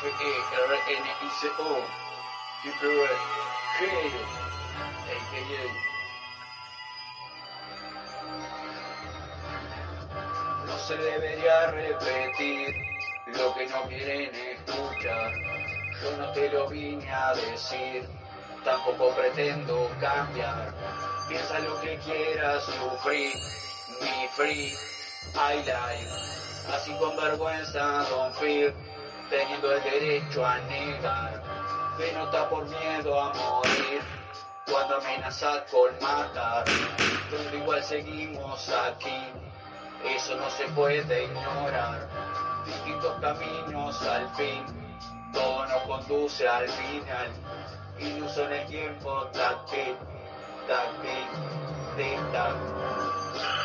Super Geo. No se debería repetir lo que no quieren escuchar. Yo no te lo vine a decir, tampoco pretendo cambiar. Piensa lo que quieras sufrir, mi free, I like. Así con vergüenza, don't fear, teniendo el derecho a negar. Que no está por miedo a morir, cuando amenazas con matar. Pero igual seguimos aquí, eso no se puede ignorar. Distintos caminos al fin, todo nos conduce al final. Iluso en el tiempo, tac, tic, tac, tic, tic, tac.